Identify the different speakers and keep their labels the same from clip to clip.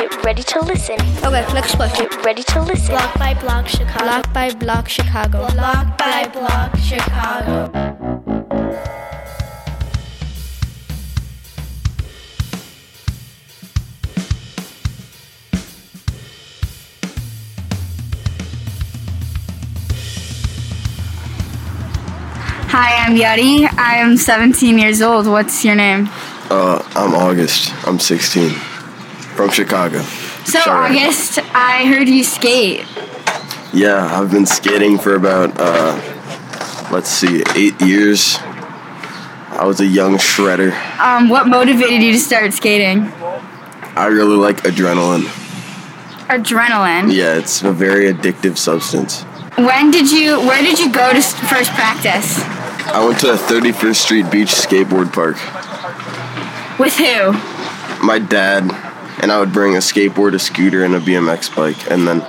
Speaker 1: Get ready to listen.
Speaker 2: Okay, next question.
Speaker 1: Get ready to listen.
Speaker 3: Block by Block Chicago.
Speaker 2: Block by Block Chicago.
Speaker 3: Block by Block Chicago.
Speaker 2: Hi, I'm Yuri. I am 17 years old. What's your name?
Speaker 4: Uh, I'm August. I'm 16. From Chicago.
Speaker 2: So,
Speaker 4: Sorry.
Speaker 2: August, I heard you skate.
Speaker 4: Yeah, I've been skating for about, uh, let's see, eight years. I was a young shredder.
Speaker 2: Um, what motivated you to start skating?
Speaker 4: I really like adrenaline.
Speaker 2: Adrenaline.
Speaker 4: Yeah, it's a very addictive substance.
Speaker 2: When did you? Where did you go to first practice?
Speaker 4: I went to 31st Street Beach Skateboard Park.
Speaker 2: With who?
Speaker 4: My dad and I would bring a skateboard, a scooter, and a BMX bike, and then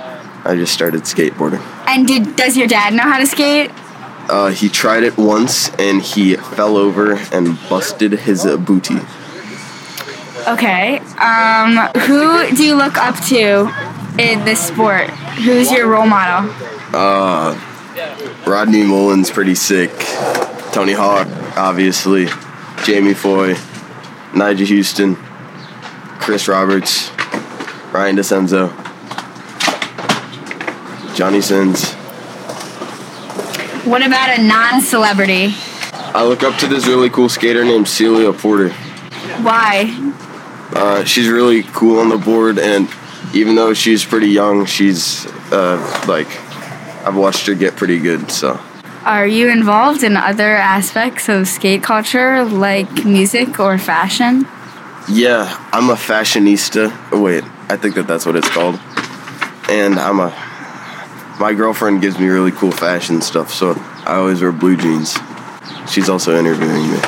Speaker 4: I just started skateboarding.
Speaker 2: And did does your dad know how to skate?
Speaker 4: Uh, he tried it once and he fell over and busted his uh, booty.
Speaker 2: Okay. Um, who do you look up to in this sport? Who's your role model?
Speaker 4: Uh, Rodney Mullen's pretty sick. Tony Hawk, obviously. Jamie Foy, Nyjah Huston, Chris Roberts, Ryan Decenzo, Johnny Sins.
Speaker 2: What about a non-celebrity?
Speaker 4: I look up to this really cool skater named Celia Porter.
Speaker 2: Why?
Speaker 4: Uh, she's really cool on the board, and even though she's pretty young, she's uh, like, I've watched her get pretty good, so.
Speaker 2: Are you involved in other aspects of skate culture, like music or fashion?
Speaker 4: Yeah, I'm a fashionista. Wait, I think that that's what it's called. And I'm a. My girlfriend gives me really cool fashion stuff, so I always wear blue jeans. She's also interviewing me.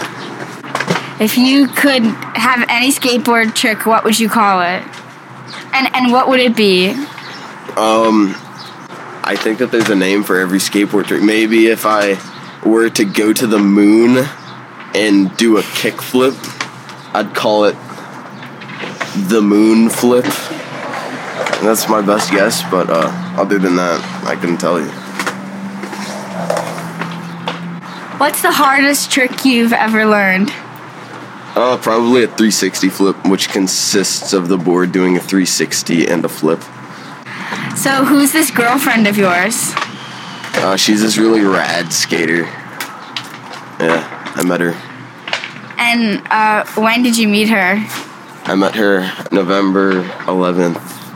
Speaker 2: If you could have any skateboard trick, what would you call it? And and what would it be?
Speaker 4: Um, I think that there's a name for every skateboard trick. Maybe if I were to go to the moon and do a kickflip, I'd call it the moon flip. That's my best guess, but uh, other than that, I couldn't tell you.
Speaker 2: What's the hardest trick you've ever learned?
Speaker 4: Uh, probably a 360 flip, which consists of the board doing a 360 and a flip.
Speaker 2: So who's this girlfriend of yours?
Speaker 4: Uh, she's this really rad skater. Yeah, I met her.
Speaker 2: And uh, when did you meet her?
Speaker 4: I met her November 11th,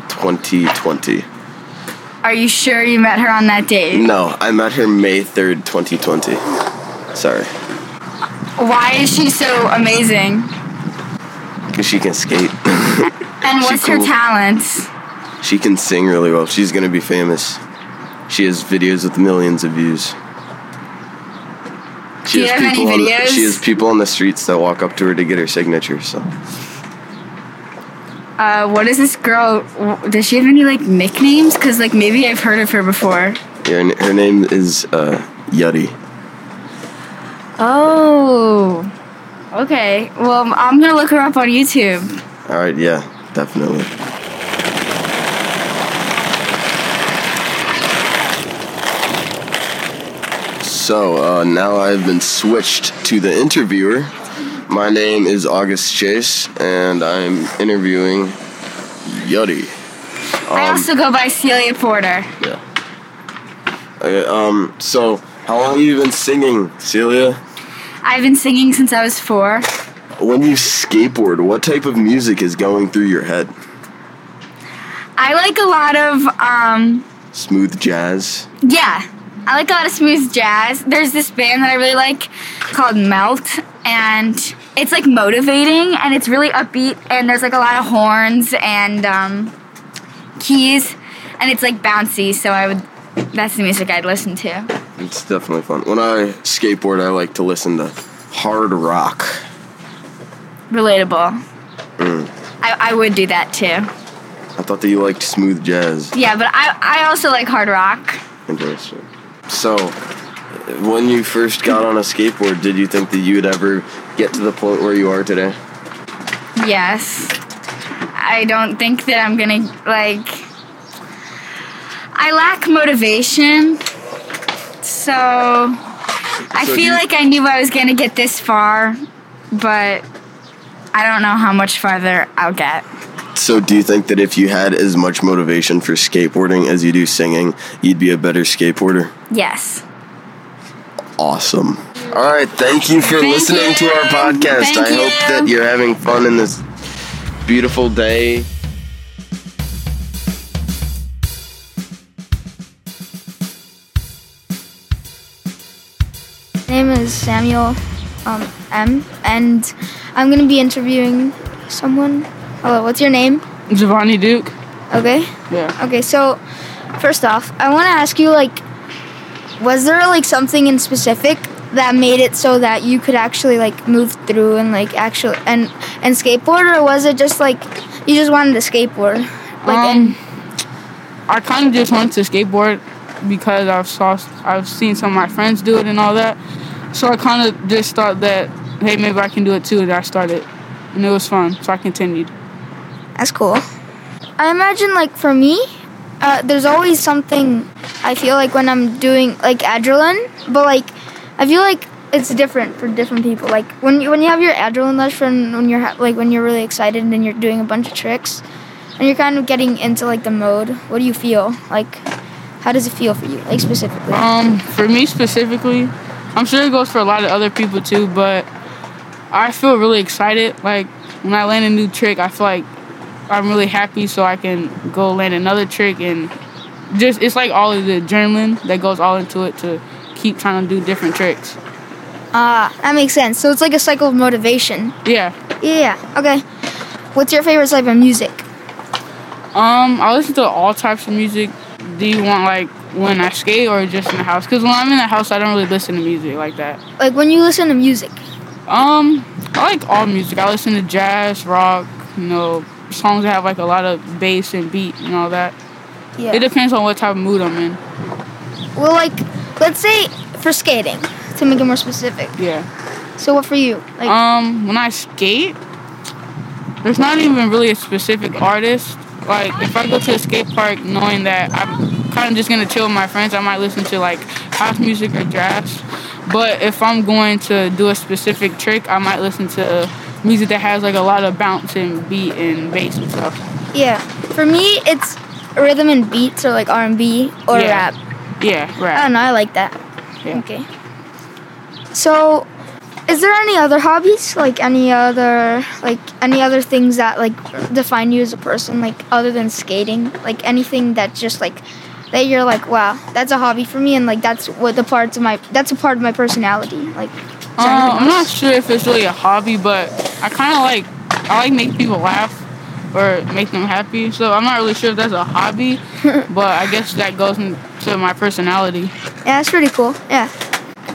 Speaker 4: 2020.
Speaker 2: Are you sure you met her on that date?
Speaker 4: No, I met her May 3rd, 2020. Sorry.
Speaker 2: Why is she so amazing?
Speaker 4: Because she can skate.
Speaker 2: And what's her
Speaker 4: cool.
Speaker 2: talents?
Speaker 4: she can sing really well. She's going to be famous. She has videos with millions of views. She
Speaker 2: Do you
Speaker 4: has
Speaker 2: have any
Speaker 4: people on the- she has people on the streets that walk up to her to get her signature. So
Speaker 2: Uh, what is this girl? Does she have any like nicknames? Cause like maybe I've heard of her before.
Speaker 4: her, her name is uh, Yuddy.
Speaker 2: Oh. Okay. Well, I'm gonna look her up on YouTube.
Speaker 4: All right, yeah, definitely. So uh, now I've been switched to the interviewer. My name is August Chase, and I'm interviewing Yuddy.
Speaker 2: I also go by Celia Porter.
Speaker 4: Yeah. Okay, um. So, how long have you been singing, Celia?
Speaker 2: I've been singing since I was four.
Speaker 4: When you skateboard, what type of music is going through your head?
Speaker 2: I like a lot of um.
Speaker 4: Smooth jazz.
Speaker 2: Yeah, I like a lot of smooth jazz. There's this band that I really like called Melt, and it's like motivating and it's really upbeat. And there's like a lot of horns and um, keys, and it's like bouncy. So I would. That's the music I'd listen to.
Speaker 4: It's definitely fun. When I skateboard, I like to listen to hard rock.
Speaker 2: Relatable.
Speaker 4: Mm.
Speaker 2: I, I would do that too.
Speaker 4: I thought that you liked smooth jazz.
Speaker 2: Yeah, but I, I also like hard rock.
Speaker 4: Interesting. So, when you first got on a skateboard, did you think that you would ever get to the point where you are today?
Speaker 2: Yes. I don't think that I'm gonna like. I lack motivation, so I
Speaker 4: So
Speaker 2: feel
Speaker 4: you-
Speaker 2: like I knew I was gonna get this far, but I don't know how much farther I'll get.
Speaker 4: So, do you think that if you had as much motivation for skateboarding as you do singing, you'd be a better skateboarder?
Speaker 2: Yes.
Speaker 4: Awesome. All right, thank you for
Speaker 2: Thank
Speaker 4: listening to our podcast.
Speaker 2: Thank
Speaker 4: I hope that you're having fun in this beautiful day.
Speaker 1: My name is Samuel um, M, and I'm gonna be interviewing someone. Hello, what's your name?
Speaker 5: Giovanni Duke.
Speaker 1: Okay.
Speaker 5: Yeah.
Speaker 1: Okay. So, first off, I want to ask you like, was there like something in specific that made it so that you could actually like move through and like actually and and skateboard, or was it just like you just wanted to skateboard? Like,
Speaker 5: Um, I kind of just wanted to skateboard because I've saw I've seen some of my friends do it and all that. So I kind of just thought that hey maybe I can do it too. And I started, and it was fun. So I continued.
Speaker 1: That's cool. I imagine, like, for me, uh, there's always something I feel like when I'm doing, like, adrenaline, but, like, I feel like it's different for different people. Like, when you, when you have your adrenaline rush from when you're, ha- like, when you're really excited and you're doing a bunch of tricks, and you're kind of getting into, like, the mode, what do you feel? Like, how does it feel for you, like, specifically?
Speaker 5: Um, for me specifically, I'm sure it goes for a lot of other people too, but I feel really excited. Like when I land a new trick, I feel like I'm really happy, so I can go land another trick and just it's like all of the adrenaline that goes all into it to keep trying to do different tricks.
Speaker 1: Ah, that makes sense. So it's like a cycle of motivation.
Speaker 5: Yeah.
Speaker 1: Yeah, okay. What's your favorite type of music?
Speaker 5: Um, I listen to all types of music. Do you want like when I skate or just in the house? Because when I'm in the house, I don't really listen to music like that.
Speaker 1: Like, when you listen to music,
Speaker 5: Um, I like all music. I listen to jazz, rock, you know, songs that have like a lot of bass and beat and all that.
Speaker 1: yeah.
Speaker 5: It depends on what type of mood I'm in.
Speaker 1: Well, like, let's say for skating, to make it more specific.
Speaker 5: Yeah.
Speaker 1: So, what for you? Like,
Speaker 5: Um, when I skate, there's not even really a specific artist. Like, if I go to a skate park knowing that I'm kind of just gonna chill with my friends, I might listen to like house music or jazz. But if I'm going to do a specific trick, I might listen to music that has like a lot of bounce and beat and bass and stuff.
Speaker 1: yeah. For me, it's rhythm and beats or like R and B or
Speaker 5: Yeah.
Speaker 1: rap.
Speaker 5: Yeah,
Speaker 1: I
Speaker 5: right.
Speaker 1: don't know. I like that.
Speaker 5: Yeah.
Speaker 1: Okay. So, is there any other hobbies? Like any other like any other things that like define you as a person? Like other than skating? Like anything that just like that you're like, wow, that's a hobby for me, and like that's what the parts of my that's a part of my personality. Like.
Speaker 5: Uh, I'm not sure if it's really a hobby, but I kind of like I like make people laugh or make them happy. So I'm not really sure if that's a hobby, but I guess that goes into my personality.
Speaker 1: Yeah, that's pretty cool. Yeah.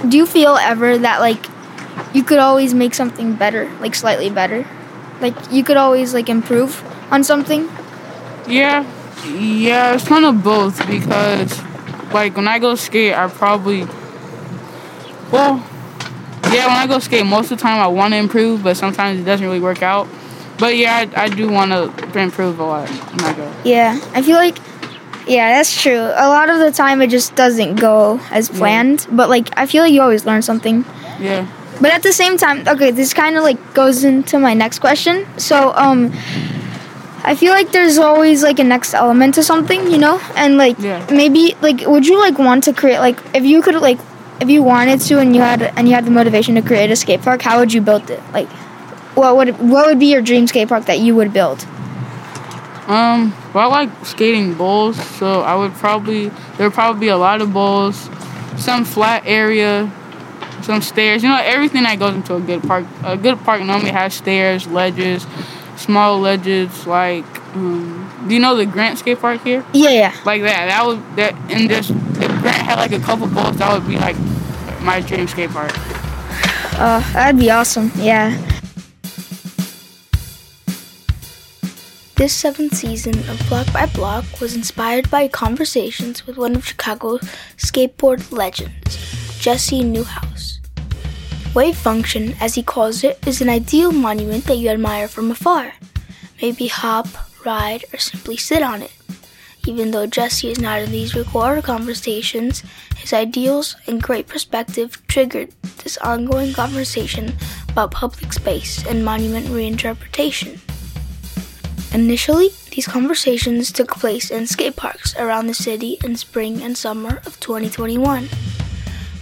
Speaker 1: Do you feel ever that like you could always make something better, like slightly better? Like you could always like improve on something?
Speaker 5: Yeah, yeah, it's kind of both because like when I go skate, I probably well, yeah, when I go skate, most of the time I want to improve, but sometimes it doesn't really work out. But yeah, I, I do want to improve a lot when I go.
Speaker 1: Yeah. I feel like yeah, that's true. A lot of the time it just doesn't go as planned, but like I feel like you always learn something.
Speaker 5: Yeah.
Speaker 1: But at the same time, okay, this kind of like goes into my next question. So, um I feel like there's always like a next element to something, you know? And like
Speaker 5: Yeah.
Speaker 1: maybe like would you like want to create like if you could like if you wanted to and you had and you had the motivation to create a skate park, how would you build it? Like what would what would be your dream skate park that you would build?
Speaker 5: Um, well, I like skating bowls, so I would probably there would probably be a lot of bowls, some flat area, some stairs. You know, everything that goes into a good park. A good park normally has stairs, ledges, small ledges. Like, um, do you know the Grant skate park here?
Speaker 1: Yeah, yeah.
Speaker 5: Like that. That would that and just had like a couple bowls, that would be like my dream skate park.
Speaker 1: Uh, that'd be awesome. Yeah.
Speaker 3: This seventh season of Block by Block was inspired by conversations with one of Chicago's skateboard legends, Jesse Newhouse. Wave function, as he calls it, is an ideal monument that you admire from afar. maybe hop, ride, or simply sit on it. Even though Jesse is not in these recorded conversations, his ideals and great perspective triggered this ongoing conversation about public space and monument reinterpretation. Initially, these conversations took place in skate parks around the city in spring and summer of 2021.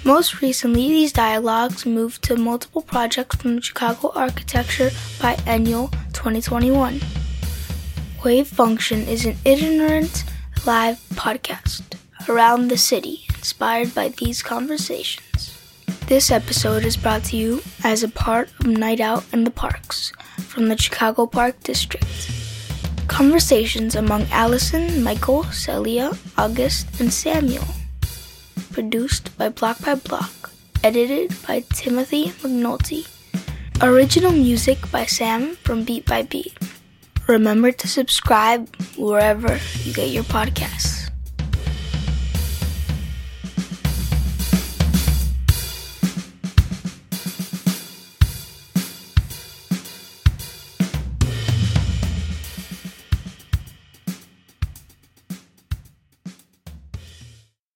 Speaker 3: Most recently, these dialogues moved to multiple projects from the Chicago Architecture Biennial 2021. Wave Function is an itinerant live podcast around the city inspired by these conversations. This episode is brought to you as a part of Night Out in the Parks from the Chicago Park District. Conversations among Allison, Michael, Celia, August, and Samuel. Produced by Block by Block. Edited by Timothy McNulty. Original music by Sam from Beat by Beat. Remember to subscribe wherever you get your podcasts.